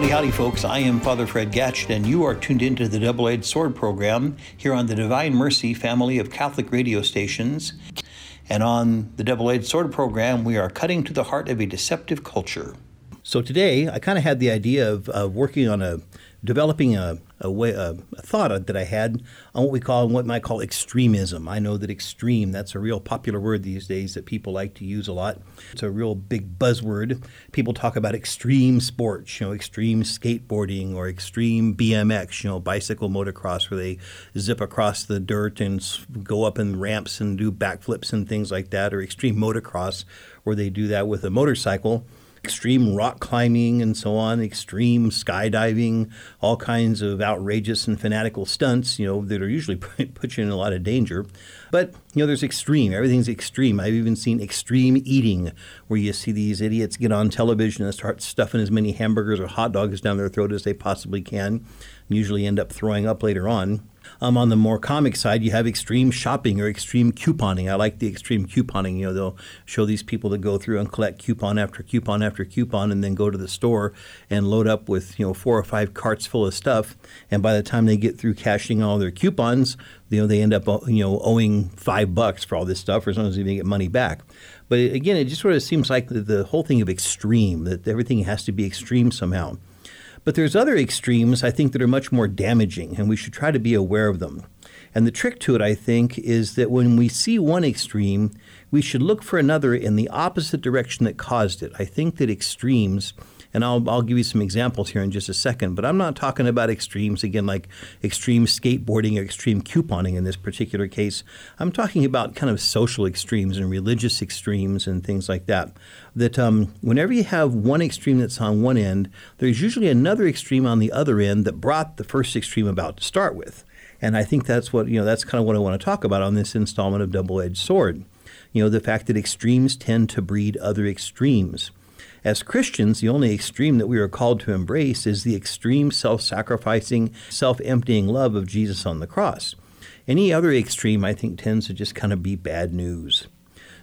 Howdy, howdy, folks. I am Father Fred Gatch, and you are tuned into the Double Edged Sword program here on the Divine Mercy family of Catholic radio stations. And on the Double Edged Sword program, we are cutting to the heart of a deceptive culture. So today, I kind of had the idea of, of working on a developing a, a way a, a, thought that I had on what we call what might call extremism. I know that extreme that's a real popular word these days that people like to use a lot. It's a real big buzzword. People talk about extreme sports, you know, extreme skateboarding or extreme BMX, you know, bicycle motocross where they zip across the dirt and go up in ramps and do backflips and things like that or extreme motocross where they do that with a motorcycle extreme rock climbing and so on, extreme skydiving, all kinds of outrageous and fanatical stunts, you know, that are usually put you in a lot of danger. But, you know, there's extreme. Everything's extreme. I've even seen extreme eating where you see these idiots get on television and start stuffing as many hamburgers or hot dogs down their throat as they possibly can, and usually end up throwing up later on. Um, on the more comic side, you have extreme shopping or extreme couponing. I like the extreme couponing. You know, they'll show these people that go through and collect coupon after coupon after coupon, and then go to the store and load up with you know four or five carts full of stuff. And by the time they get through cashing all their coupons, you know they end up you know owing five bucks for all this stuff, or sometimes even get money back. But again, it just sort of seems like the, the whole thing of extreme that everything has to be extreme somehow. But there's other extremes I think that are much more damaging, and we should try to be aware of them. And the trick to it, I think, is that when we see one extreme, we should look for another in the opposite direction that caused it. I think that extremes and I'll, I'll give you some examples here in just a second. But I'm not talking about extremes, again, like extreme skateboarding or extreme couponing in this particular case. I'm talking about kind of social extremes and religious extremes and things like that. That um, whenever you have one extreme that's on one end, there's usually another extreme on the other end that brought the first extreme about to start with. And I think that's what, you know, that's kind of what I want to talk about on this installment of Double Edged Sword. You know, the fact that extremes tend to breed other extremes. As Christians, the only extreme that we are called to embrace is the extreme self sacrificing, self emptying love of Jesus on the cross. Any other extreme, I think, tends to just kind of be bad news.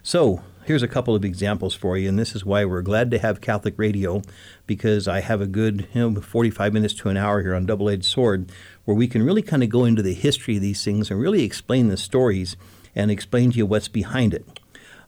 So, here's a couple of examples for you, and this is why we're glad to have Catholic radio because I have a good you know, 45 minutes to an hour here on Double Edged Sword where we can really kind of go into the history of these things and really explain the stories and explain to you what's behind it.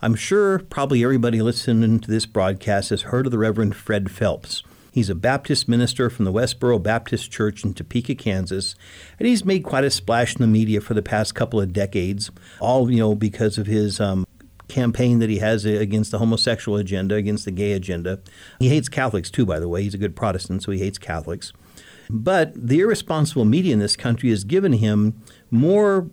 I'm sure probably everybody listening to this broadcast has heard of the Reverend Fred Phelps. He's a Baptist minister from the Westboro Baptist Church in Topeka, Kansas, and he's made quite a splash in the media for the past couple of decades, all you know because of his um, campaign that he has against the homosexual agenda, against the gay agenda. He hates Catholics too, by the way. He's a good Protestant, so he hates Catholics. But the irresponsible media in this country has given him more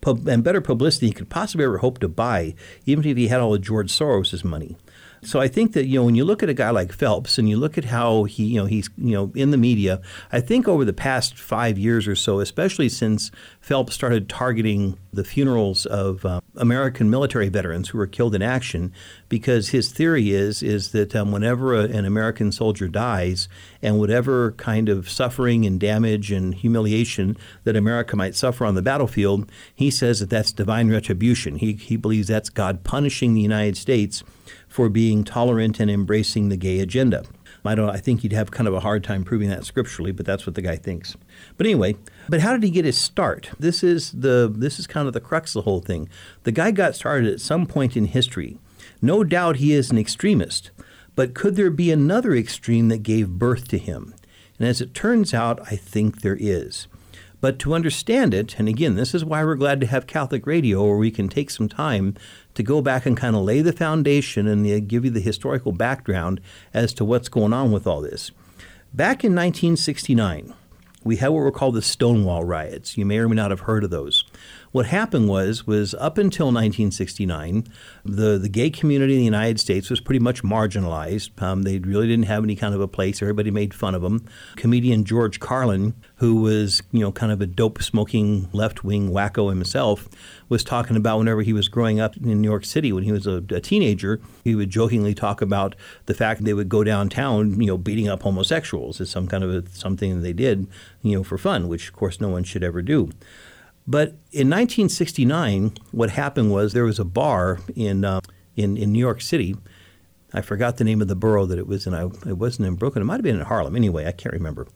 pub- and better publicity he could possibly ever hope to buy, even if he had all of George Soros's money. So I think that you know when you look at a guy like Phelps and you look at how he you know he's you know in the media, I think over the past five years or so, especially since Phelps started targeting the funerals of uh, American military veterans who were killed in action, because his theory is is that um, whenever a, an American soldier dies and whatever kind of suffering and damage and humiliation that America might suffer on the battlefield, he says that that's divine retribution. He he believes that's God punishing the United States for being tolerant and embracing the gay agenda. I don't. I think you'd have kind of a hard time proving that scripturally, but that's what the guy thinks. But anyway, but how did he get his start? This is the this is kind of the crux of the whole thing. The guy got started at some point in history. No doubt he is an extremist, but could there be another extreme that gave birth to him? And as it turns out, I think there is. But to understand it, and again, this is why we're glad to have Catholic radio, where we can take some time to go back and kind of lay the foundation and give you the historical background as to what's going on with all this. Back in 1969, we had what were called the Stonewall riots. You may or may not have heard of those. What happened was was up until 1969, the the gay community in the United States was pretty much marginalized. Um, they really didn't have any kind of a place. Everybody made fun of them. Comedian George Carlin, who was you know kind of a dope smoking left wing wacko himself, was talking about whenever he was growing up in New York City when he was a, a teenager, he would jokingly talk about the fact that they would go downtown, you know, beating up homosexuals as some kind of a, something they did, you know, for fun, which of course no one should ever do. But in 1969, what happened was there was a bar in, uh, in, in New York City I forgot the name of the borough that it was in. I, it wasn't in Brooklyn. It might have been in Harlem. Anyway, I can't remember.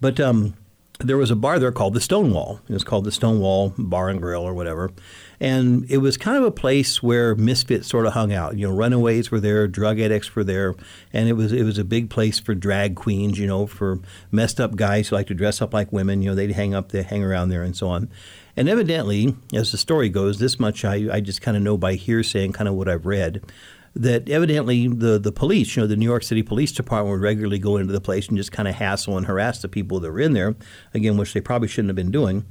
But um, there was a bar there called the Stonewall. It was called the Stonewall Bar and Grill or whatever. And it was kind of a place where misfits sort of hung out. You know, runaways were there, drug addicts were there, and it was it was a big place for drag queens. You know, for messed up guys who like to dress up like women. You know, they'd hang up, they hang around there, and so on. And evidently, as the story goes, this much I, I just kind of know by hearsay and kind of what I've read that evidently the, the police, you know, the New York City Police Department would regularly go into the place and just kind of hassle and harass the people that were in there, again, which they probably shouldn't have been doing.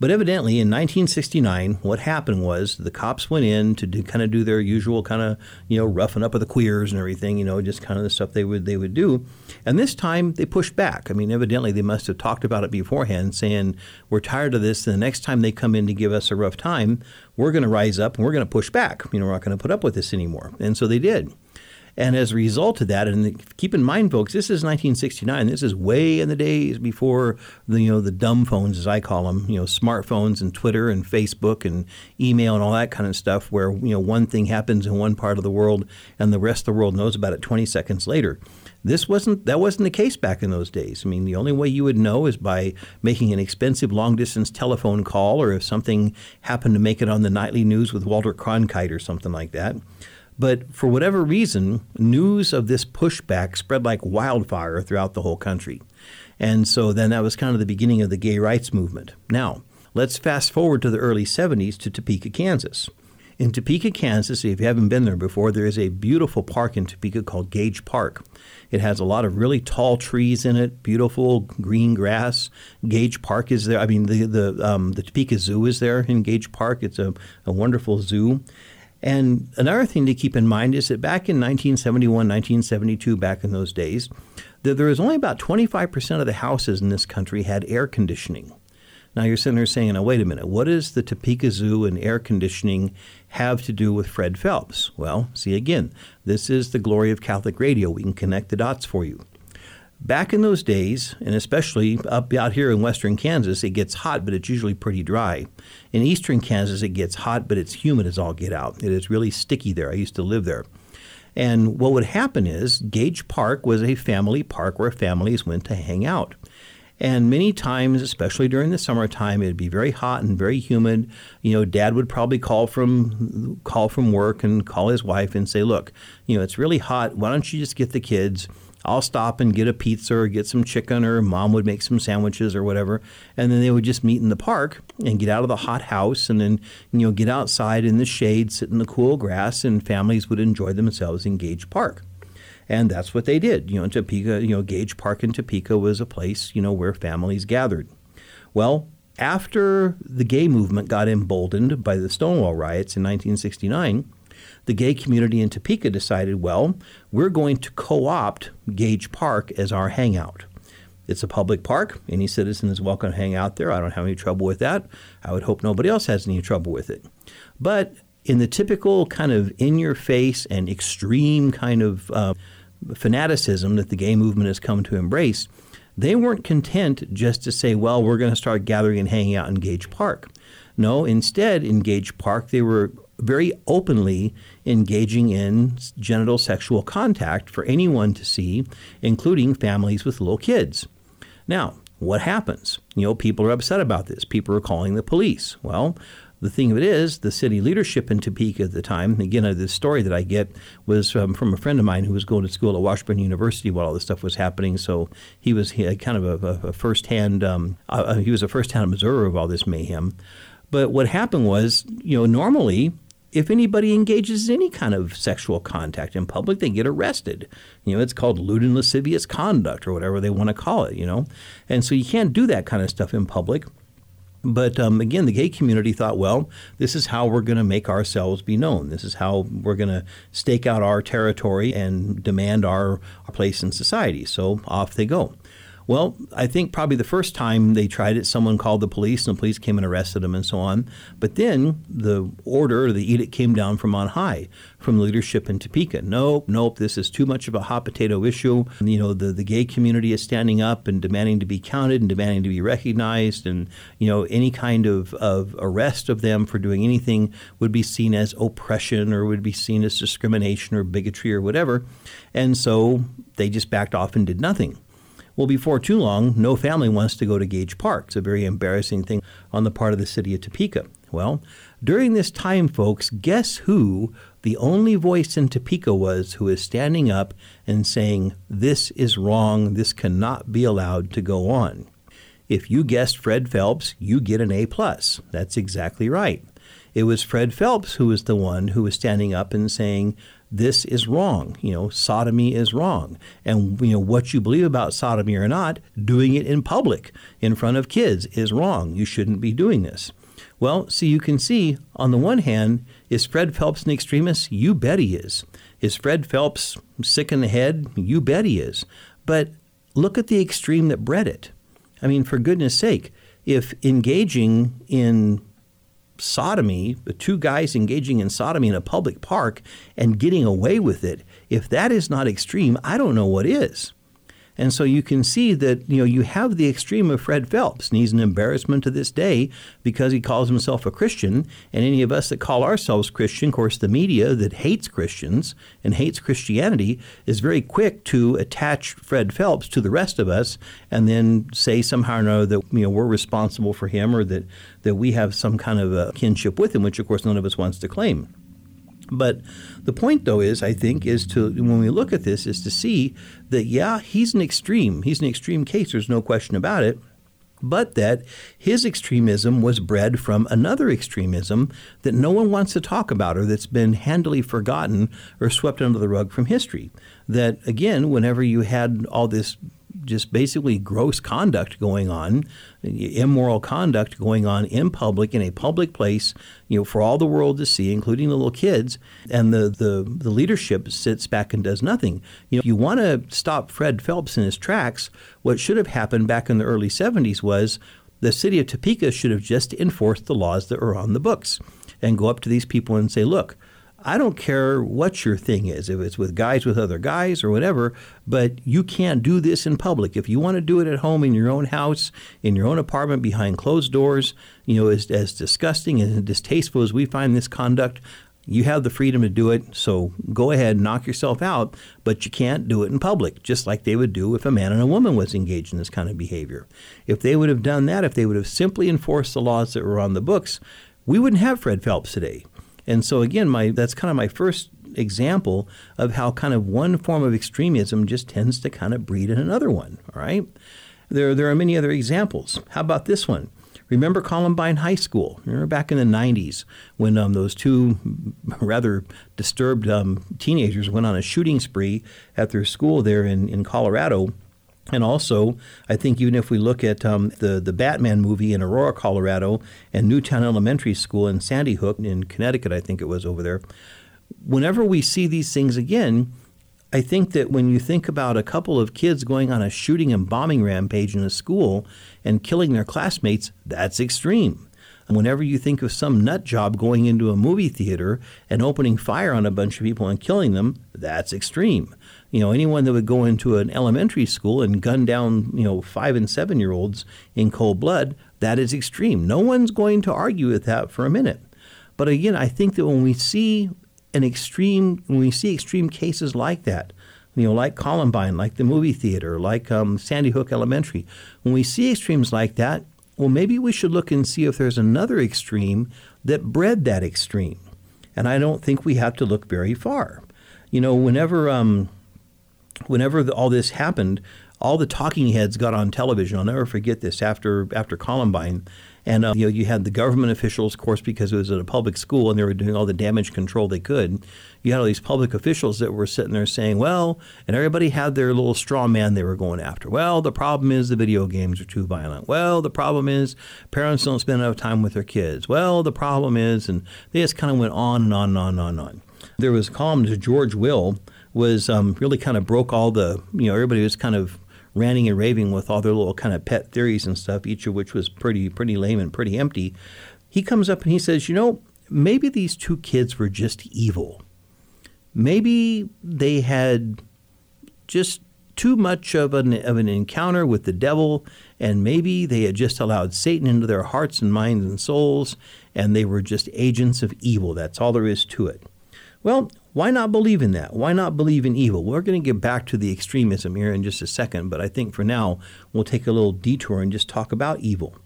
But evidently, in 1969, what happened was the cops went in to do, kind of do their usual kind of you know roughing up of the queers and everything, you know, just kind of the stuff they would they would do. And this time they pushed back. I mean, evidently they must have talked about it beforehand, saying we're tired of this. And the next time they come in to give us a rough time, we're going to rise up and we're going to push back. You know, we're not going to put up with this anymore. And so they did. And as a result of that, and keep in mind, folks, this is 1969. This is way in the days before the you know the dumb phones, as I call them, you know, smartphones and Twitter and Facebook and email and all that kind of stuff, where you know one thing happens in one part of the world and the rest of the world knows about it 20 seconds later. This wasn't that wasn't the case back in those days. I mean, the only way you would know is by making an expensive long distance telephone call, or if something happened to make it on the nightly news with Walter Cronkite or something like that. But for whatever reason, news of this pushback spread like wildfire throughout the whole country. And so then that was kind of the beginning of the gay rights movement. Now, let's fast forward to the early 70s to Topeka, Kansas. In Topeka, Kansas, if you haven't been there before, there is a beautiful park in Topeka called Gage Park. It has a lot of really tall trees in it, beautiful green grass. Gage Park is there. I mean, the the um, the Topeka Zoo is there in Gage Park. It's a, a wonderful zoo. And another thing to keep in mind is that back in 1971, 1972, back in those days, that there was only about 25% of the houses in this country had air conditioning. Now you're sitting there saying, now wait a minute, what does the Topeka Zoo and air conditioning have to do with Fred Phelps? Well, see again, this is the glory of Catholic radio. We can connect the dots for you. Back in those days, and especially up out here in western Kansas, it gets hot, but it's usually pretty dry. In eastern Kansas, it gets hot, but it's humid as all get out. It is really sticky there. I used to live there. And what would happen is Gage Park was a family park where families went to hang out. And many times, especially during the summertime, it'd be very hot and very humid. You know, dad would probably call from call from work and call his wife and say, "Look, you know, it's really hot. Why don't you just get the kids?" I'll stop and get a pizza or get some chicken, or mom would make some sandwiches or whatever. And then they would just meet in the park and get out of the hot house and then, you know, get outside in the shade, sit in the cool grass, and families would enjoy themselves in Gage Park. And that's what they did. You know, Topeka, you know, Gage Park in Topeka was a place, you know, where families gathered. Well, after the gay movement got emboldened by the Stonewall riots in 1969, the gay community in Topeka decided, well, we're going to co opt Gage Park as our hangout. It's a public park. Any citizen is welcome to hang out there. I don't have any trouble with that. I would hope nobody else has any trouble with it. But in the typical kind of in your face and extreme kind of uh, fanaticism that the gay movement has come to embrace, they weren't content just to say, well, we're going to start gathering and hanging out in Gage Park. No, instead, in Gage Park, they were very openly engaging in genital sexual contact for anyone to see, including families with little kids. Now, what happens? You know, people are upset about this. People are calling the police. Well, the thing of it is, the city leadership in Topeka at the time, again, this story that I get was um, from a friend of mine who was going to school at Washburn University while all this stuff was happening. So he was he kind of a, a firsthand, um, uh, uh, he was a firsthand observer of all this mayhem. But what happened was, you know, normally if anybody engages in any kind of sexual contact in public, they get arrested. You know, it's called lewd and lascivious conduct or whatever they want to call it, you know. And so you can't do that kind of stuff in public. But um, again, the gay community thought, well, this is how we're going to make ourselves be known. This is how we're going to stake out our territory and demand our, our place in society. So off they go. Well, I think probably the first time they tried it, someone called the police and the police came and arrested them and so on. But then the order, the edict came down from on high, from leadership in Topeka. Nope, nope, this is too much of a hot potato issue. You know, the, the gay community is standing up and demanding to be counted and demanding to be recognized. And, you know, any kind of, of arrest of them for doing anything would be seen as oppression or would be seen as discrimination or bigotry or whatever. And so they just backed off and did nothing. Well, before too long, no family wants to go to Gage Park. It's a very embarrassing thing on the part of the city of Topeka. Well, during this time, folks, guess who the only voice in Topeka was who is standing up and saying, This is wrong, this cannot be allowed to go on. If you guessed Fred Phelps, you get an A. plus. That's exactly right. It was Fred Phelps who was the one who was standing up and saying, this is wrong. You know, sodomy is wrong. And, you know, what you believe about sodomy or not, doing it in public in front of kids is wrong. You shouldn't be doing this. Well, so you can see, on the one hand, is Fred Phelps an extremist? You bet he is. Is Fred Phelps sick in the head? You bet he is. But look at the extreme that bred it. I mean, for goodness sake, if engaging in sodomy, the two guys engaging in sodomy in a public park and getting away with it, if that is not extreme, I don't know what is. And so you can see that you know you have the extreme of Fred Phelps, and he's an embarrassment to this day because he calls himself a Christian. And any of us that call ourselves Christian, of course, the media that hates Christians and hates Christianity is very quick to attach Fred Phelps to the rest of us, and then say somehow or another that you know we're responsible for him or that that we have some kind of a kinship with him, which of course none of us wants to claim. But the point, though, is I think is to when we look at this is to see that yeah, he's an extreme. He's an extreme case. There's no question about it. But that his extremism was bred from another extremism that no one wants to talk about or that's been handily forgotten or swept under the rug from history. That, again, whenever you had all this just basically gross conduct going on, immoral conduct going on in public in a public place, you know, for all the world to see, including the little kids, and the the, the leadership sits back and does nothing. You know, you want to stop Fred Phelps in his tracks. What should have happened back in the early 70s was the city of Topeka should have just enforced the laws that were on the books and go up to these people and say, look, I don't care what your thing is, if it's with guys with other guys or whatever, but you can't do this in public. If you want to do it at home in your own house, in your own apartment behind closed doors, you know, as, as disgusting and distasteful as we find this conduct, you have the freedom to do it. So go ahead, knock yourself out, but you can't do it in public, just like they would do if a man and a woman was engaged in this kind of behavior. If they would have done that, if they would have simply enforced the laws that were on the books, we wouldn't have Fred Phelps today. And so again, my that's kind of my first example of how kind of one form of extremism just tends to kind of breed in another one. All right. There, there are many other examples. How about this one? Remember Columbine High School? Remember back in the 90s when um, those two rather disturbed um, teenagers went on a shooting spree at their school there in, in Colorado and also, I think even if we look at um, the the Batman movie in Aurora, Colorado, and Newtown Elementary School in Sandy Hook in Connecticut, I think it was over there. Whenever we see these things again, I think that when you think about a couple of kids going on a shooting and bombing rampage in a school and killing their classmates, that's extreme. Whenever you think of some nut job going into a movie theater and opening fire on a bunch of people and killing them, that's extreme. You know, anyone that would go into an elementary school and gun down, you know, five and seven year olds in cold blood, that is extreme. No one's going to argue with that for a minute. But again, I think that when we see an extreme, when we see extreme cases like that, you know, like Columbine, like the movie theater, like um, Sandy Hook Elementary, when we see extremes like that, well, maybe we should look and see if there's another extreme that bred that extreme. And I don't think we have to look very far. You know, whenever um, whenever the, all this happened, all the talking heads got on television. I'll never forget this after after Columbine. And uh, you know, you had the government officials, of course, because it was at a public school and they were doing all the damage control they could. You had all these public officials that were sitting there saying, "Well," and everybody had their little straw man they were going after. Well, the problem is the video games are too violent. Well, the problem is parents don't spend enough time with their kids. Well, the problem is, and they just kind of went on and on and on and on. And on. There was columnist George Will was um, really kind of broke all the, you know, everybody was kind of ranting and raving with all their little kind of pet theories and stuff, each of which was pretty pretty lame and pretty empty. He comes up and he says, "You know, maybe these two kids were just evil. Maybe they had just too much of an, of an encounter with the devil, and maybe they had just allowed Satan into their hearts and minds and souls, and they were just agents of evil. That's all there is to it. Well, why not believe in that? Why not believe in evil? We're going to get back to the extremism here in just a second, but I think for now we'll take a little detour and just talk about evil.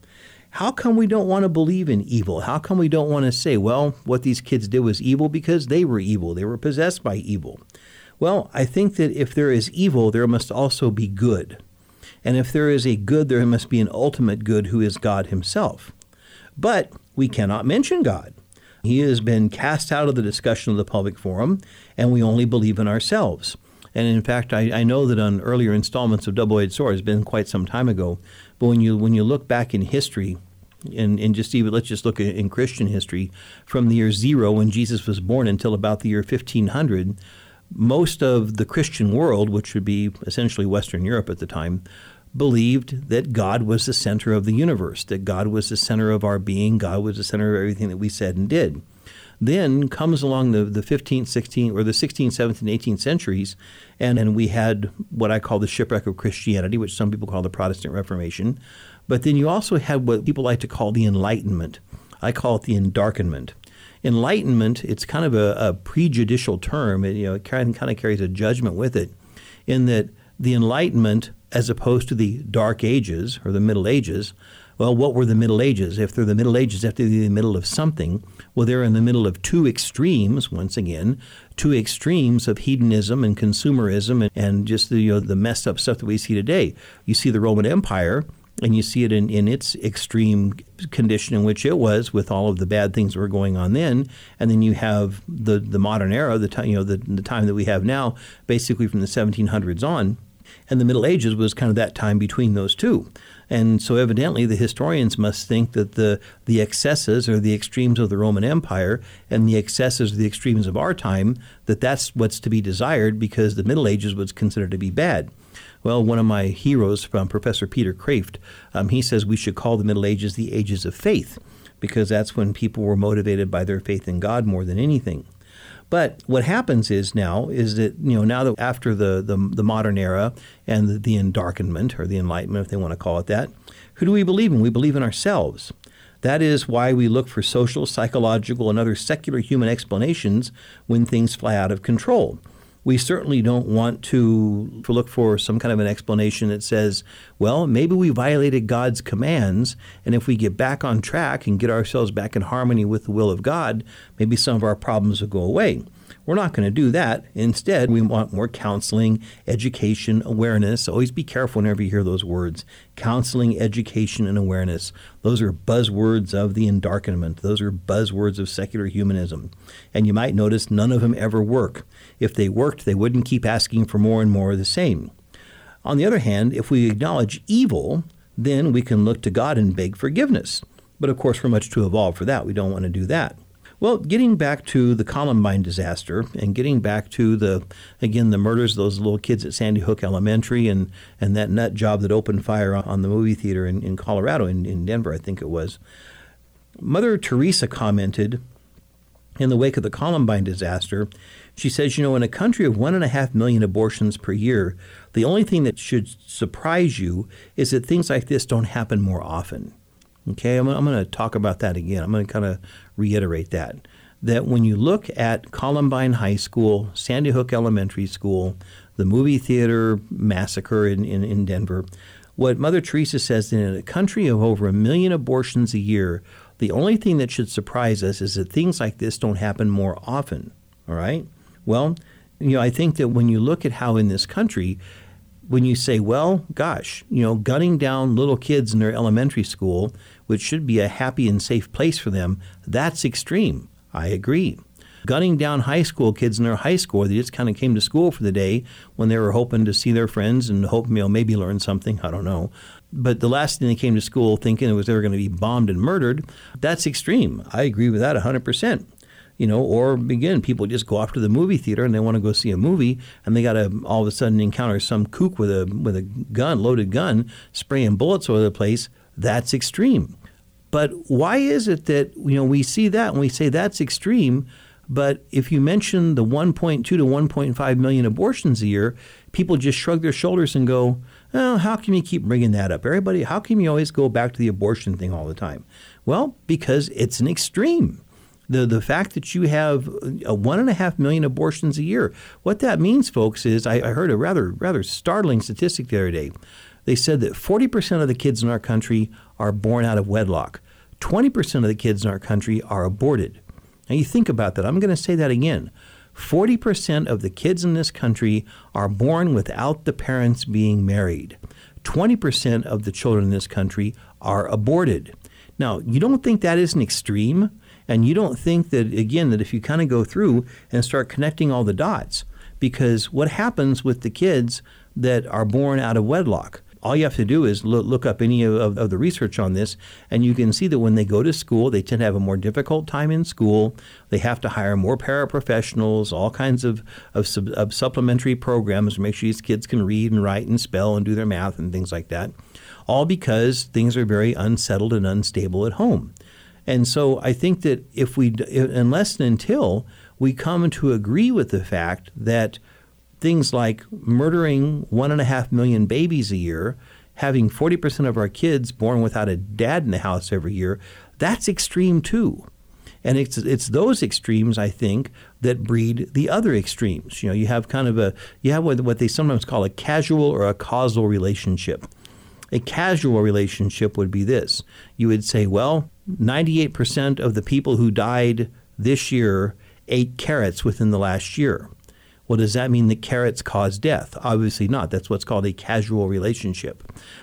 How come we don't want to believe in evil? How come we don't want to say, well, what these kids did was evil because they were evil? They were possessed by evil. Well, I think that if there is evil, there must also be good. And if there is a good, there must be an ultimate good who is God Himself. But we cannot mention God. He has been cast out of the discussion of the public forum, and we only believe in ourselves. And in fact, I, I know that on earlier installments of Double Edged Sword, it's been quite some time ago, but when you when you look back in history, and, and just even let's just look at, in Christian history, from the year zero when Jesus was born until about the year 1500, most of the Christian world, which would be essentially Western Europe at the time, believed that God was the center of the universe, that God was the center of our being, God was the center of everything that we said and did. Then comes along the, the 15th, 16th, or the 16th, 17th, and 18th centuries, and, and we had what I call the shipwreck of Christianity, which some people call the Protestant Reformation. But then you also had what people like to call the Enlightenment. I call it the Endarkenment. Enlightenment, it's kind of a, a prejudicial term. It, you know, it kind of carries a judgment with it, in that the Enlightenment, as opposed to the Dark Ages or the Middle Ages, well, what were the Middle Ages? If they're the Middle Ages, if they're in the middle of something. Well, they're in the middle of two extremes, once again, two extremes of hedonism and consumerism and, and just the, you know, the messed up stuff that we see today. You see the Roman Empire, and you see it in, in its extreme condition in which it was with all of the bad things that were going on then and then you have the, the modern era the time you know the, the time that we have now basically from the 1700s on and the Middle Ages was kind of that time between those two. And so evidently the historians must think that the, the excesses or the extremes of the Roman Empire and the excesses or the extremes of our time, that that's what's to be desired because the Middle Ages was considered to be bad. Well, one of my heroes from Professor Peter Kreeft, um, he says we should call the Middle Ages the ages of faith because that's when people were motivated by their faith in God more than anything. But what happens is now is that you know now that after the the, the modern era and the, the endarkenment or the enlightenment, if they want to call it that, who do we believe in? We believe in ourselves. That is why we look for social, psychological, and other secular human explanations when things fly out of control we certainly don't want to, look for some kind of an explanation that says, well, maybe we violated God's commands, and if we get back on track and get ourselves back in harmony with the will of God, maybe some of our problems will go away. We're not going to do that. Instead, we want more counseling, education, awareness. Always be careful whenever you hear those words counseling, education, and awareness. Those are buzzwords of the endarkenment. Those are buzzwords of secular humanism. And you might notice none of them ever work. If they worked, they wouldn't keep asking for more and more of the same. On the other hand, if we acknowledge evil, then we can look to God and beg forgiveness. But of course, we're much too evolved for that. We don't want to do that. Well, getting back to the Columbine disaster and getting back to the again the murders of those little kids at Sandy Hook Elementary and, and that nut job that opened fire on the movie theater in, in Colorado in, in Denver, I think it was. Mother Teresa commented in the wake of the Columbine disaster, she says, you know, in a country of one and a half million abortions per year, the only thing that should surprise you is that things like this don't happen more often. Okay, I'm, I'm going to talk about that again. I'm going to kind of reiterate that. That when you look at Columbine High School, Sandy Hook Elementary School, the movie theater massacre in, in, in Denver, what Mother Teresa says that in a country of over a million abortions a year, the only thing that should surprise us is that things like this don't happen more often. All right? Well, you know, I think that when you look at how in this country when you say, well, gosh, you know, gunning down little kids in their elementary school, which should be a happy and safe place for them, that's extreme. I agree. Gunning down high school kids in their high school, they just kind of came to school for the day when they were hoping to see their friends and hope, you know, maybe learn something. I don't know. But the last thing they came to school thinking it was they were going to be bombed and murdered, that's extreme. I agree with that 100%. You know, or again, people just go off to the movie theater and they want to go see a movie, and they got to all of a sudden encounter some kook with a with a gun, loaded gun, spraying bullets all over the place. That's extreme. But why is it that you know we see that and we say that's extreme? But if you mention the 1.2 to 1.5 million abortions a year, people just shrug their shoulders and go, "Oh, how can you keep bringing that up? Everybody, how can you always go back to the abortion thing all the time?" Well, because it's an extreme. The, the fact that you have a one and a half million abortions a year, what that means, folks, is I, I heard a rather rather startling statistic the other day. They said that 40% of the kids in our country are born out of wedlock. 20% of the kids in our country are aborted. Now you think about that. I'm going to say that again. 40% of the kids in this country are born without the parents being married. 20% of the children in this country are aborted. Now, you don't think that is an extreme? And you don't think that, again, that if you kind of go through and start connecting all the dots, because what happens with the kids that are born out of wedlock? All you have to do is look, look up any of, of, the research on this, and you can see that when they go to school, they tend to have a more difficult time in school. They have to hire more paraprofessionals, all kinds of, of, sub, of supplementary programs to make sure these kids can read and write and spell and do their math and things like that all because things are very unsettled and unstable at home. And so I think that if we, unless and until we come to agree with the fact that things like murdering one and a half million babies a year, having 40% of our kids born without a dad in the house every year, that's extreme too. And it's it's those extremes, I think, that breed the other extremes. You know, you have kind of a you have what, what they sometimes call a casual or a causal relationship. A casual relationship would be this you would say, well, 98% of the people who died this year ate carrots within the last year. Well, does that mean that carrots cause death? Obviously not. That's what's called a casual relationship.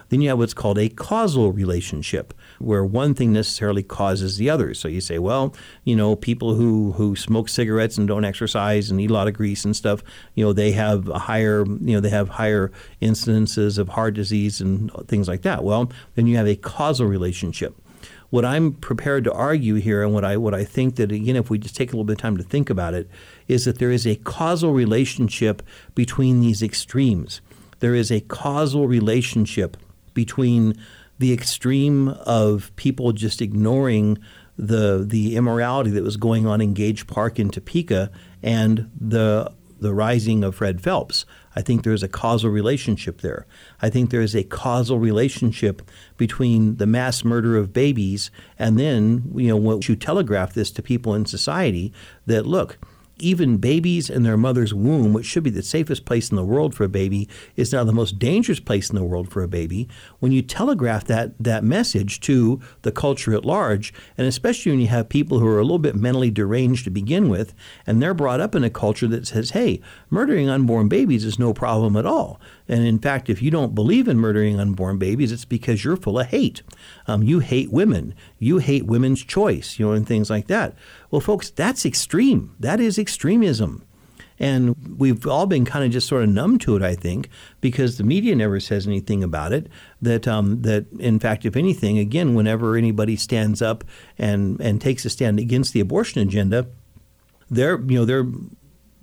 Then you have what's called a causal relationship, where one thing necessarily causes the other. So you say, well, you know, people who, who smoke cigarettes and don't exercise and eat a lot of grease and stuff, you know, they have higher, you know, they have higher incidences of heart disease and things like that. Well, then you have a causal relationship what I'm prepared to argue here, and what I what I think that again, if we just take a little bit of time to think about it, is that there is a causal relationship between these extremes. There is a causal relationship between the extreme of people just ignoring the the immorality that was going on in Gage Park in Topeka and the the rising of Fred Phelps. I think there's a causal relationship there. I think there is a causal relationship between the mass murder of babies and then, you know, once you telegraph this to people in society that look, even babies in their mother's womb, which should be the safest place in the world for a baby, is now the most dangerous place in the world for a baby. When you telegraph that that message to the culture at large, and especially when you have people who are a little bit mentally deranged to begin with, and they're brought up in a culture that says, "Hey, murdering unborn babies is no problem at all." And in fact, if you don't believe in murdering unborn babies, it's because you're full of hate. Um, you hate women. You hate women's choice, you know, and things like that. Well, folks, that's extreme. That is extremism. And we've all been kind of just sort of numb to it, I think, because the media never says anything about it. That um, that in fact, if anything, again, whenever anybody stands up and and takes a stand against the abortion agenda, they're you know they're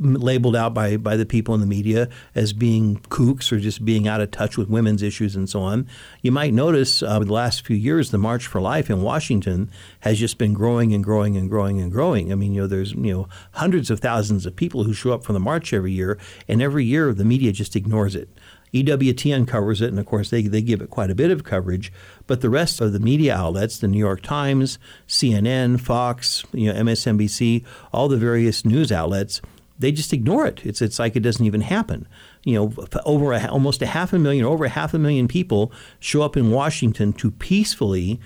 labeled out by, by the people in the media as being kooks or just being out of touch with women's issues and so on. You might notice uh, the last few years, the March for Life in Washington has just been growing and growing and growing and growing. I mean, you know, there's you know hundreds of thousands of people who show up for the march every year, and every year the media just ignores it. EWTN covers it, and of course they, they give it quite a bit of coverage. But the rest of the media outlets, the New York Times, CNN, Fox, you know, MSNBC, all the various news outlets, they just ignore it. It's it's like it doesn't even happen. You know, over a, almost a half a million, over a half a million people show up in Washington to peacefully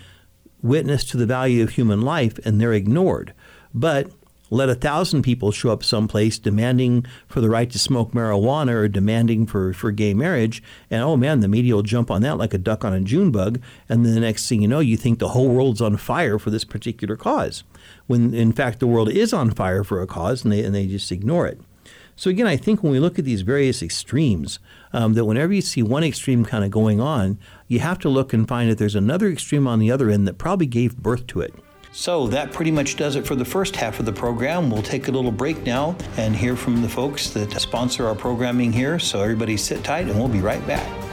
witness to the value of human life, and they're ignored. But let a thousand people show up someplace demanding for the right to smoke marijuana or demanding for, for gay marriage, and oh man, the media will jump on that like a duck on a June bug, and then the next thing you know, you think the whole world's on fire for this particular cause, when in fact the world is on fire for a cause, and they, and they just ignore it. So again, I think when we look at these various extremes, um, that whenever you see one extreme kind of going on, you have to look and find that there's another extreme on the other end that probably gave birth to it. So that pretty much does it for the first half of the program. We'll take a little break now and hear from the folks that sponsor our programming here. So everybody sit tight and we'll be right back.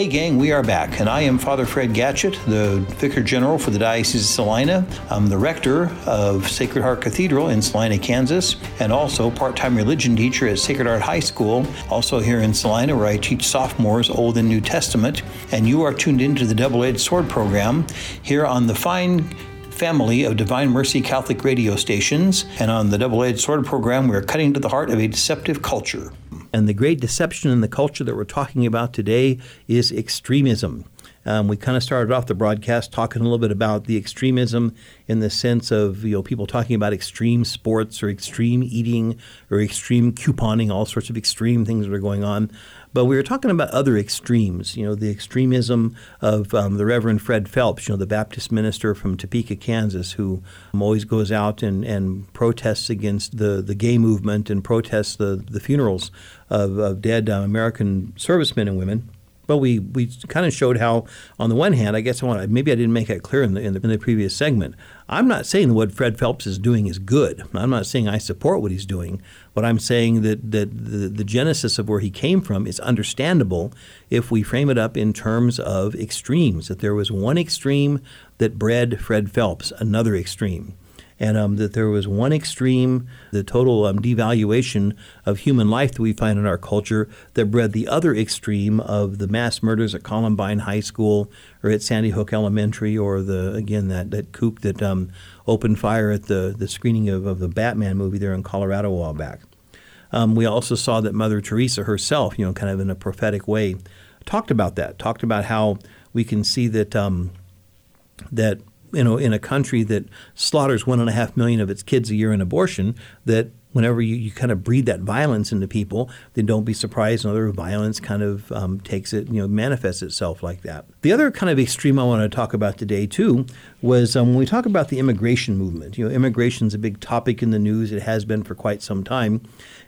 Hey, gang, we are back, and I am Father Fred Gatschet, the Vicar General for the Diocese of Salina. I'm the rector of Sacred Heart Cathedral in Salina, Kansas, and also part time religion teacher at Sacred Heart High School, also here in Salina, where I teach sophomores Old and New Testament. And you are tuned into the Double Edged Sword program here on the fine family of Divine Mercy Catholic radio stations. And on the Double Edged Sword program, we're cutting to the heart of a deceptive culture. And the great deception in the culture that we're talking about today is extremism. Um, we kind of started off the broadcast talking a little bit about the extremism in the sense of you know people talking about extreme sports or extreme eating or extreme couponing, all sorts of extreme things that are going on. But we were talking about other extremes, you know, the extremism of um, the Reverend Fred Phelps, you know, the Baptist minister from Topeka, Kansas, who um, always goes out and, and protests against the, the gay movement and protests the, the funerals of, of dead uh, American servicemen and women. But we, we kind of showed how, on the one hand, I guess I want maybe I didn't make that clear in the, in the, in the previous segment. I'm not saying what Fred Phelps is doing is good. I'm not saying I support what he's doing, but I'm saying that, that the, the genesis of where he came from is understandable if we frame it up in terms of extremes. That there was one extreme that bred Fred Phelps, another extreme and um, that there was one extreme, the total um, devaluation of human life that we find in our culture, that bred the other extreme of the mass murders at Columbine High School or at Sandy Hook Elementary, or the again that that kook that um, opened fire at the the screening of, of the Batman movie there in Colorado a while back. Um, we also saw that Mother Teresa herself, you know, kind of in a prophetic way, talked about that. Talked about how we can see that um, that you know, in a country that slaughters one and a half million of its kids a year in abortion, that whenever you, you kind of breed that violence into people, then don't be surprised another violence kind of um, takes it, you know, manifests itself like that. The other kind of extreme I want to talk about today too was um, when we talk about the immigration movement. You know, immigration is a big topic in the news. It has been for quite some time.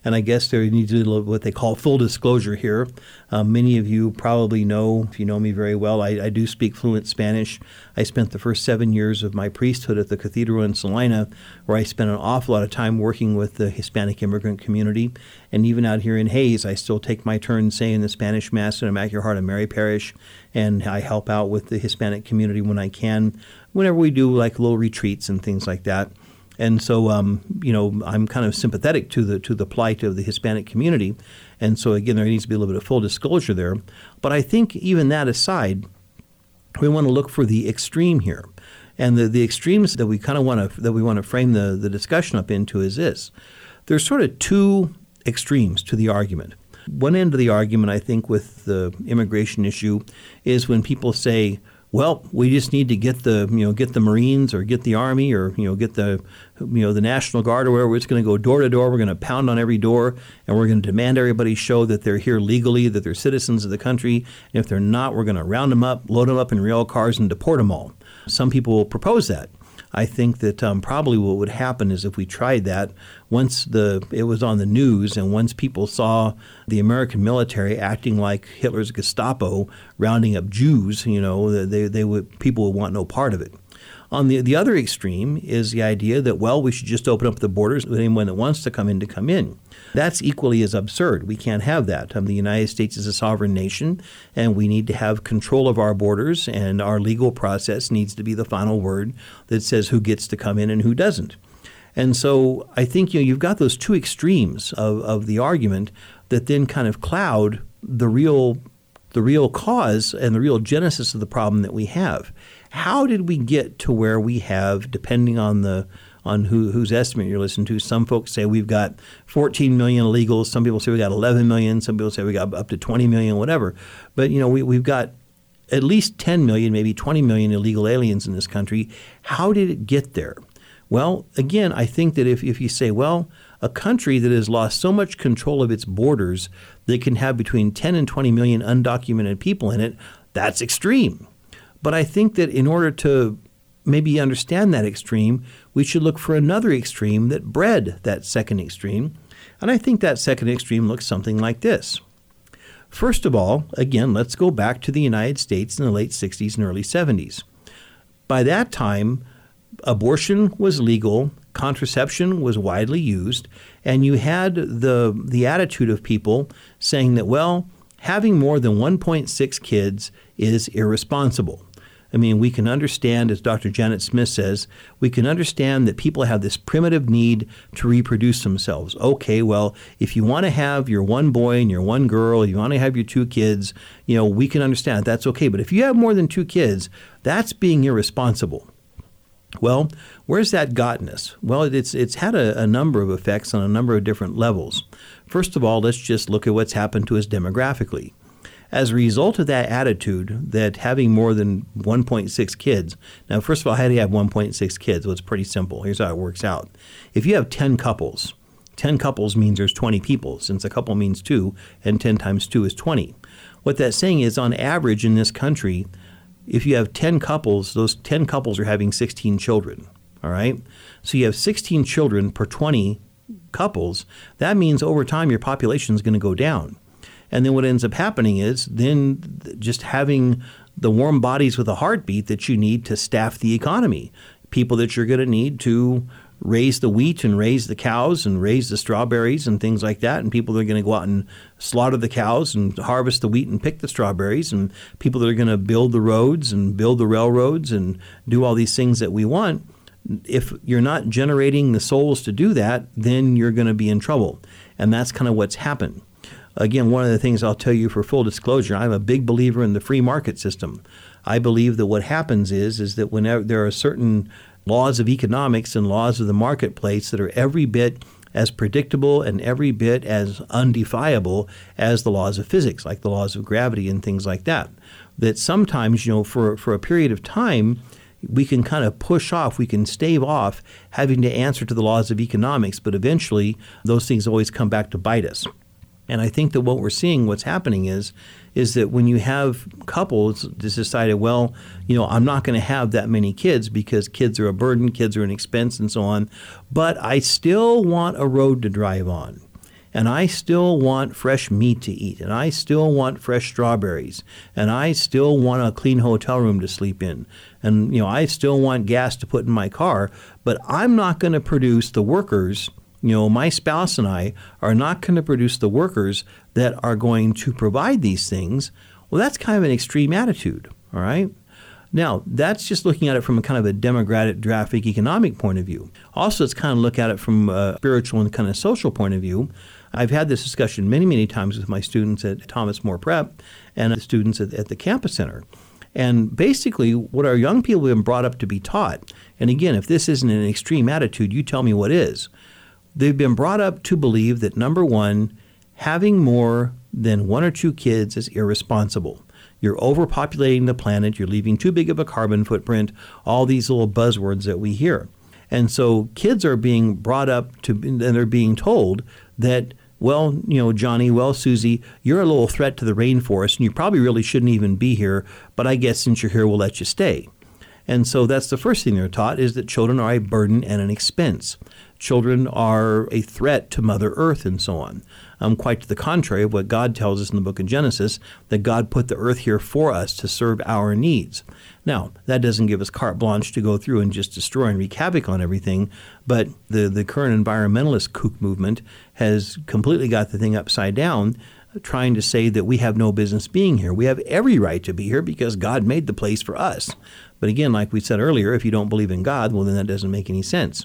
And I guess there needs to be what they call full disclosure here. Um, many of you probably know, if you know me very well, I, I, do speak fluent Spanish. I spent the first seven years of my priesthood at the cathedral in Salina, where I spent an awful lot of time working with the Hispanic immigrant community. And even out here in Hays, I still take my turn saying the Spanish Mass in Immaculate Heart of Mary Parish, and I help out with the Hispanic community when I can, whenever we do like little retreats and things like that. And so, um, you know, I'm kind of sympathetic to the to the plight of the Hispanic community. And so, again, there needs to be a little bit of full disclosure there. But I think even that aside, we want to look for the extreme here. And the, the extremes that we kind of want to that we want to frame the, the discussion up into is this: there's sort of two extremes to the argument. One end of the argument, I think, with the immigration issue, is when people say, well, we just need to get the you know get the Marines or get the Army or you know get the you know the National Guard or wherever. It's going to go door to door. We're going to pound on every door, and we're going to demand everybody show that they're here legally, that they're citizens of the country. And if they're not, we're going to round them up, load them up in rail cars, and deport them all. Some people will propose that. I think that um, probably what would happen is if we tried that, once the it was on the news and once people saw the American military acting like Hitler's Gestapo, rounding up Jews, you know, they, they would people would want no part of it. On the the other extreme is the idea that well, we should just open up the borders, with anyone that wants to come in to come in. That's equally as absurd. We can't have that. Um, the United States is a sovereign nation, and we need to have control of our borders, and our legal process needs to be the final word that says who gets to come in and who doesn't. And so I think you know you've got those two extremes of, of the argument that then kind of cloud the real the real cause and the real genesis of the problem that we have. How did we get to where we have, depending on the on who, whose estimate you're listening to. Some folks say we've got 14 million illegals. Some people say we got 11 million. Some people say we got up to 20 million, whatever. But you know, we, we've got at least 10 million, maybe 20 million illegal aliens in this country. How did it get there? Well, again, I think that if, if you say, well, A country that has lost so much control of its borders that can have between 10 and 20 million undocumented people in it, that's extreme. But I think that in order to maybe understand that extreme, we should look for another extreme that bred that second extreme. And I think that second extreme looks something like this. First of all, again, let's go back to the United States in the late 60s and early 70s. By that time, abortion was legal, contraception was widely used, and you had the the attitude of people saying that well, having more than 1.6 kids is irresponsible. I mean, we can understand, as Dr. Janet Smith says, we can understand that people have this primitive need to reproduce themselves. Okay, well, if you want to have your one boy and your one girl, you want to have your two kids, you know, we can understand that's okay. But if you have more than two kids, that's being irresponsible. Well, where's that gotten us? Well, it's it's had a, a, number of effects on a number of different levels. First of all, let's just look at what's happened to us demographically. As a result of that attitude, that having more than 1.6 kids, now, first of all, how do you have 1.6 kids? Well, it's pretty simple. Here's how it works out. If you have 10 couples, 10 couples means there's 20 people, since a couple means two, and 10 times 2 is 20. What that's saying is, on average in this country, if you have 10 couples, those 10 couples are having 16 children. All right? So you have 16 children per 20 couples. That means over time your population is going to go down. And then what ends up happening is then just having the warm bodies with a heartbeat that you need to staff the economy. People that you're going to need to raise the wheat and raise the cows and raise the strawberries and things like that. And people that are going to go out and slaughter the cows and harvest the wheat and pick the strawberries. And people that are going to build the roads and build the railroads and do all these things that we want. If you're not generating the souls to do that, then you're going to be in trouble. And that's kind of what's happened. Again, one of the things I'll tell you for full disclosure, I'm a big believer in the free market system. I believe that what happens is is that whenever there are certain laws of economics and laws of the marketplace that are every bit as predictable and every bit as undefiable as the laws of physics, like the laws of gravity and things like that. That sometimes, you know, for, for a period of time, we can kind of push off, we can stave off having to answer to the laws of economics, but eventually those things always come back to bite us. And I think that what we're seeing, what's happening is, is that when you have couples just decided, well, you know, I'm not going to have that many kids because kids are a burden, kids are an expense, and so on. But I still want a road to drive on. And I still want fresh meat to eat. And I still want fresh strawberries. And I still want a clean hotel room to sleep in. And, you know, I still want gas to put in my car. But I'm not going to produce the workers – you know, my spouse and I are not going to produce the workers that are going to provide these things. Well, that's kind of an extreme attitude, all right? Now, that's just looking at it from a kind of a democratic, demographic economic point of view. Also, it's kind of look at it from a spiritual and kind of social point of view. I've had this discussion many, many times with my students at Thomas More Prep and the students at, at the campus center. And basically, what our young people have been brought up to be taught, and again, if this isn't an extreme attitude, you tell me what is. They've been brought up to believe that number one, having more than one or two kids is irresponsible. You're overpopulating the planet, you're leaving too big of a carbon footprint, all these little buzzwords that we hear. And so kids are being brought up to, and they're being told that, well, you know, Johnny, well, Susie, you're a little threat to the rainforest, and you probably really shouldn't even be here, but I guess since you're here, we'll let you stay. And so that's the first thing they're taught is that children are a burden and an expense children are a threat to Mother Earth and so on. Um, quite to the contrary of what God tells us in the book of Genesis, that God put the earth here for us to serve our needs. Now, that doesn't give us carte blanche to go through and just destroy and wreak havoc on everything, but the, the current environmentalist kook movement has completely got the thing upside down trying to say that we have no business being here. We have every right to be here because God made the place for us. But again, like we said earlier, if you don't believe in God, well, then that doesn't make any sense.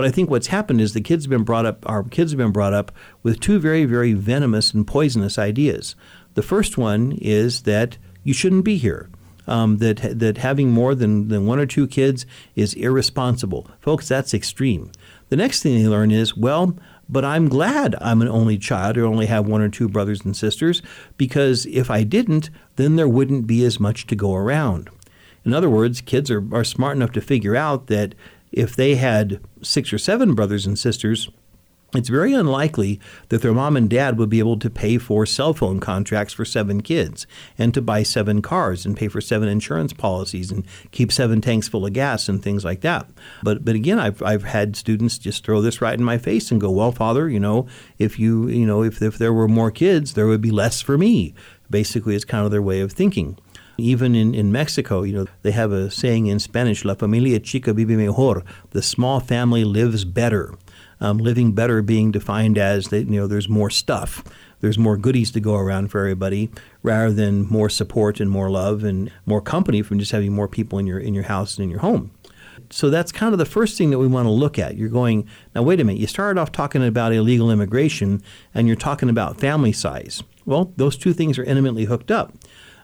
But I think what's happened is the kids have been brought up, our kids have been brought up with two very, very venomous and poisonous ideas. The first one is that you shouldn't be here. Um, that that having more than, than one or two kids is irresponsible. Folks, that's extreme. The next thing they learn is, well, but I'm glad I'm an only child or only have one or two brothers and sisters because if I didn't, then there wouldn't be as much to go around. In other words, kids are, are smart enough to figure out that if they had six or seven brothers and sisters, it's very unlikely that their mom and dad would be able to pay for cell phone contracts for seven kids and to buy seven cars and pay for seven insurance policies and keep seven tanks full of gas and things like that. But but again, I've, I've had students just throw this right in my face and go, well, father, you know, if you you know if if there were more kids, there would be less for me. Basically, it's kind of their way of thinking. Even in, in Mexico, you know, they have a saying in Spanish, La familia chica vive mejor. The small family lives better. Um, living better being defined as that you know there's more stuff, there's more goodies to go around for everybody, rather than more support and more love and more company from just having more people in your in your house and in your home. So that's kind of the first thing that we want to look at. You're going now. Wait a minute. You started off talking about illegal immigration, and you're talking about family size. Well, those two things are intimately hooked up.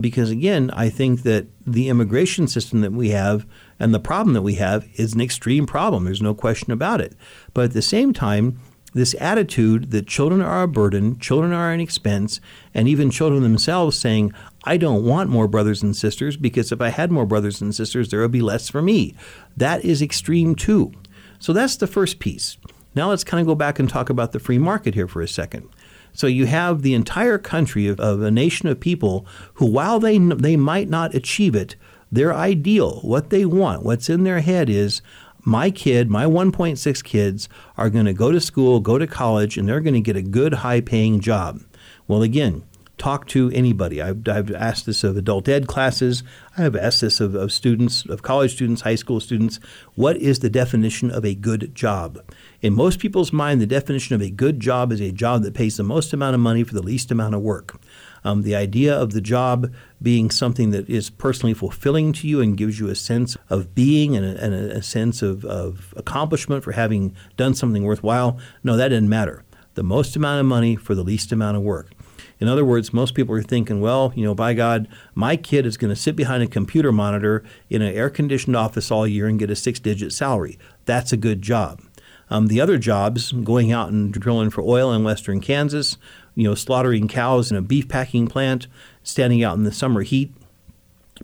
Because again, I think that the immigration system that we have and the problem that we have is an extreme problem. There's no question about it. But at the same time, this attitude that children are a burden, children are an expense, and even children themselves saying, I don't want more brothers and sisters because if I had more brothers and sisters, there would be less for me. That is extreme too. So that's the first piece. Now let's kind of go back and talk about the free market here for a second. So you have the entire country of, of a nation of people who, while they they might not achieve it, their ideal, what they want, what's in their head is my kid, my 1.6 kids are going to go to school, go to college, and they're going to get a good, high paying job. Well, again, talk to anybody. I've, I've asked this of adult ed classes. I have asked this of, of students, of college students, high school students. What is the definition of a good job? In most people's mind, the definition of a good job is a job that pays the most amount of money for the least amount of work. Um, the idea of the job being something that is personally fulfilling to you and gives you a sense of being and a, and a sense of, of accomplishment for having done something worthwhile, no, that didn't matter. The most amount of money for the least amount of work. In other words, most people are thinking, well, you know, by God, my kid is going to sit behind a computer monitor in an air conditioned office all year and get a six digit salary. That's a good job. Um, the other jobs, going out and drilling for oil in western Kansas, you know, slaughtering cows in a beef packing plant, standing out in the summer heat,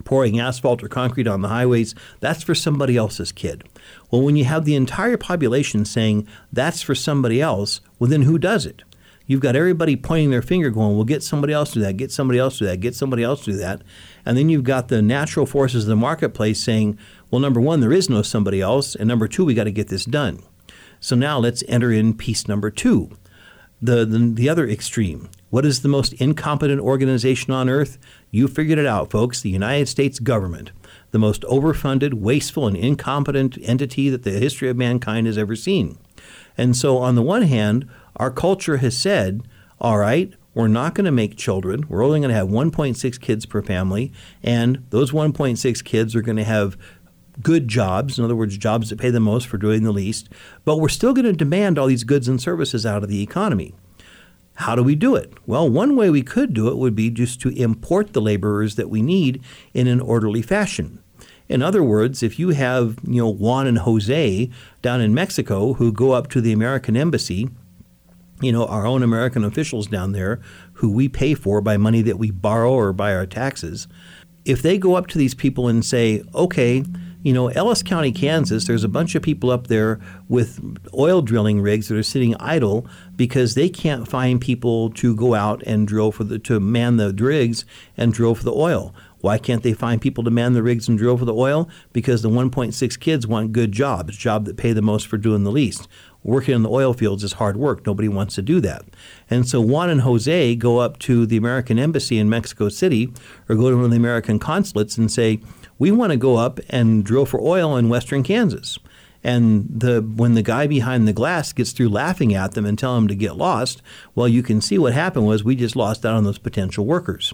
pouring asphalt or concrete on the highways, that's for somebody else's kid. Well, when you have the entire population saying that's for somebody else, well, then who does it? You've got everybody pointing their finger going, well, get somebody else to do that, get somebody else to do that, get somebody else to do that. And then you've got the natural forces of the marketplace saying, well, number one, there is no somebody else. And number two, we got to get this done. So now let's enter in piece number two. The, the, the other extreme. What is the most incompetent organization on earth? You figured it out, folks the United States government. The most overfunded, wasteful, and incompetent entity that the history of mankind has ever seen. And so, on the one hand, our culture has said, all right, we're not going to make children. We're only going to have 1.6 kids per family, and those 1.6 kids are going to have good jobs, in other words, jobs that pay the most for doing the least, but we're still going to demand all these goods and services out of the economy. How do we do it? Well, one way we could do it would be just to import the laborers that we need in an orderly fashion. In other words, if you have, you know, Juan and Jose down in Mexico who go up to the American embassy, you know, our own American officials down there who we pay for by money that we borrow or by our taxes, if they go up to these people and say, okay, you know, Ellis County, Kansas, there's a bunch of people up there with oil drilling rigs that are sitting idle because they can't find people to go out and drill for the to man the rigs and drill for the oil. Why can't they find people to man the rigs and drill for the oil? Because the 1.6 kids want good jobs, jobs that pay the most for doing the least. Working in the oil fields is hard work. Nobody wants to do that. And so Juan and Jose go up to the American embassy in Mexico City or go to one of the American consulates and say, we want to go up and drill for oil in western Kansas. And the when the guy behind the glass gets through laughing at them and telling them to get lost, well, you can see what happened was we just lost out on those potential workers.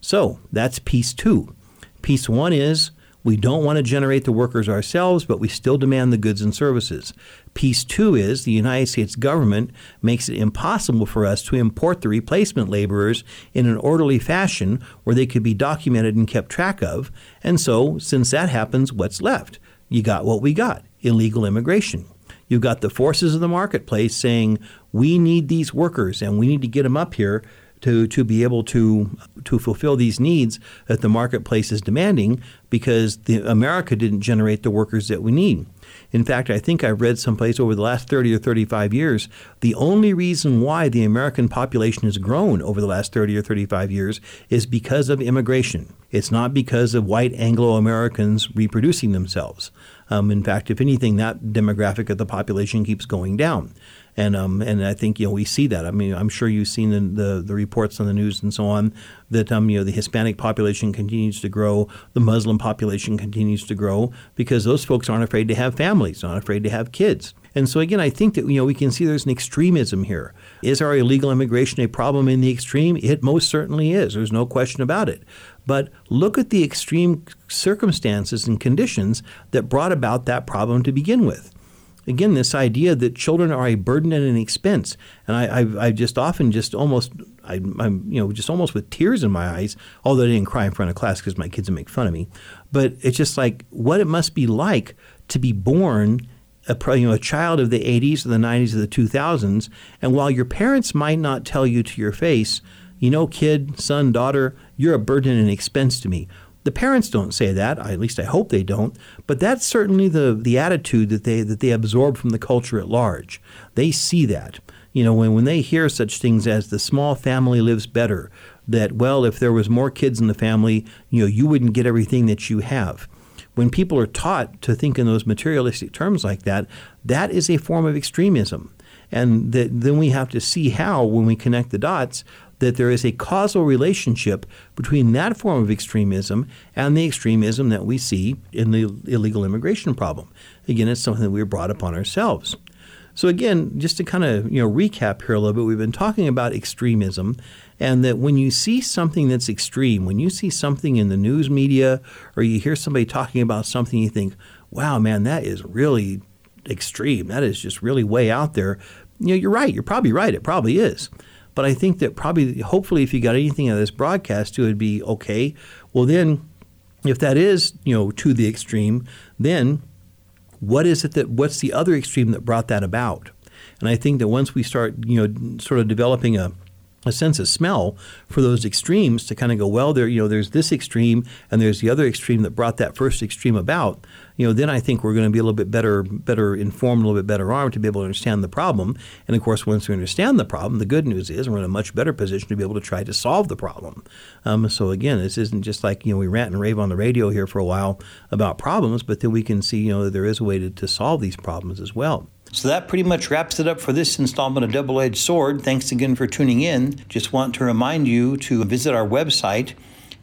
So that's piece two. Piece one is we don't want to generate the workers ourselves, but we still demand the goods and services. Piece two is the United States government makes it impossible for us to import the replacement laborers in an orderly fashion where they could be documented and kept track of. And so, since that happens, what's left? You got what we got illegal immigration. You've got the forces of the marketplace saying, we need these workers and we need to get them up here to, to be able to to fulfill these needs that the marketplace is demanding because the, America didn't generate the workers that we need. In fact, I think I've read someplace over the last 30 or 35 years, the only reason why the American population has grown over the last 30 or 35 years is because of immigration. It's not because of white Anglo Americans reproducing themselves. Um, in fact, if anything, that demographic of the population keeps going down and um, and I think you know we see that. I mean, I'm sure you've seen the, the, the reports on the news and so on that um, you know the Hispanic population continues to grow, the Muslim population continues to grow because those folks aren't afraid to have families, not afraid to have kids. And so again, I think that you know we can see there's an extremism here. Is our illegal immigration a problem in the extreme? It most certainly is. There's no question about it. But look at the extreme circumstances and conditions that brought about that problem to begin with again this idea that children are a burden and an expense. And I, I've, I've just often just almost I, am you know just almost with tears in my eyes although I didn't cry in front of class because my kids would make fun of me. But it's just like what it must be like to be born a, you know, a child of the 80s or the 90s or the 2000s and while your parents might not tell you to your face you know kid son daughter you're a burden and an expense to me the parents don't say that, at least I hope they don't, but that's certainly the, the attitude that they that they absorb from the culture at large. They see that. You know, when, when they hear such things as the small family lives better, that well, if there was more kids in the family, you know, you wouldn't get everything that you have. When people are taught to think in those materialistic terms like that, that is a form of extremism. And that, then we have to see how, when we connect the dots, that there is a causal relationship between that form of extremism and the extremism that we see in the illegal immigration problem. Again, it's something that we brought upon ourselves. So again, just to kind of you know recap here a little bit, we've been talking about extremism, and that when you see something that's extreme, when you see something in the news media or you hear somebody talking about something, you think, "Wow, man, that is really extreme. That is just really way out there." You know, you're right. You're probably right. It probably is. But I think that probably, hopefully, if you got anything out of this broadcast, it would be okay. Well, then, if that is, you know, to the extreme, then what is it that, what's the other extreme that brought that about? And I think that once we start, you know, sort of developing a, a sense of smell for those extremes to kind of go, well, there, you know, there's this extreme and there's the other extreme that brought that first extreme about. You know, then I think we're going to be a little bit better, better informed, a little bit better armed to be able to understand the problem. And of course, once we understand the problem, the good news is we're in a much better position to be able to try to solve the problem. Um, so again, this isn't just like you know we rant and rave on the radio here for a while about problems, but then we can see you know that there is a way to, to solve these problems as well. So that pretty much wraps it up for this installment of Double Edged Sword. Thanks again for tuning in. Just want to remind you to visit our website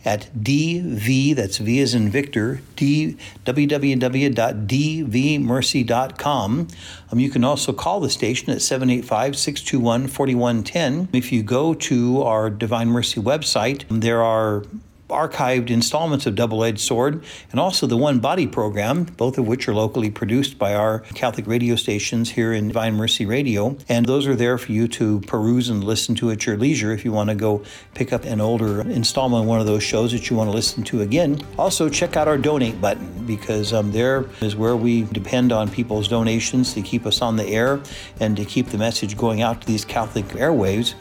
at dv, that's V as in Victor, d, www.dvmercy.com. Um, you can also call the station at 785 621 4110. If you go to our Divine Mercy website, there are archived installments of Double Edged Sword and also the One Body program, both of which are locally produced by our Catholic radio stations here in Divine Mercy Radio. And those are there for you to peruse and listen to at your leisure if you want to go pick up an older installment of one of those shows that you want to listen to again. Also, check out our donate button because um, there is where we depend on people's donations to keep us on the air and to keep the message going out to these Catholic airwaves.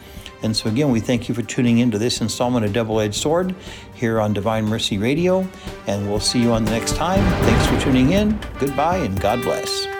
And so, again, we thank you for tuning in to this installment of Double Edged Sword here on Divine Mercy Radio. And we'll see you on the next time. Thanks for tuning in. Goodbye and God bless.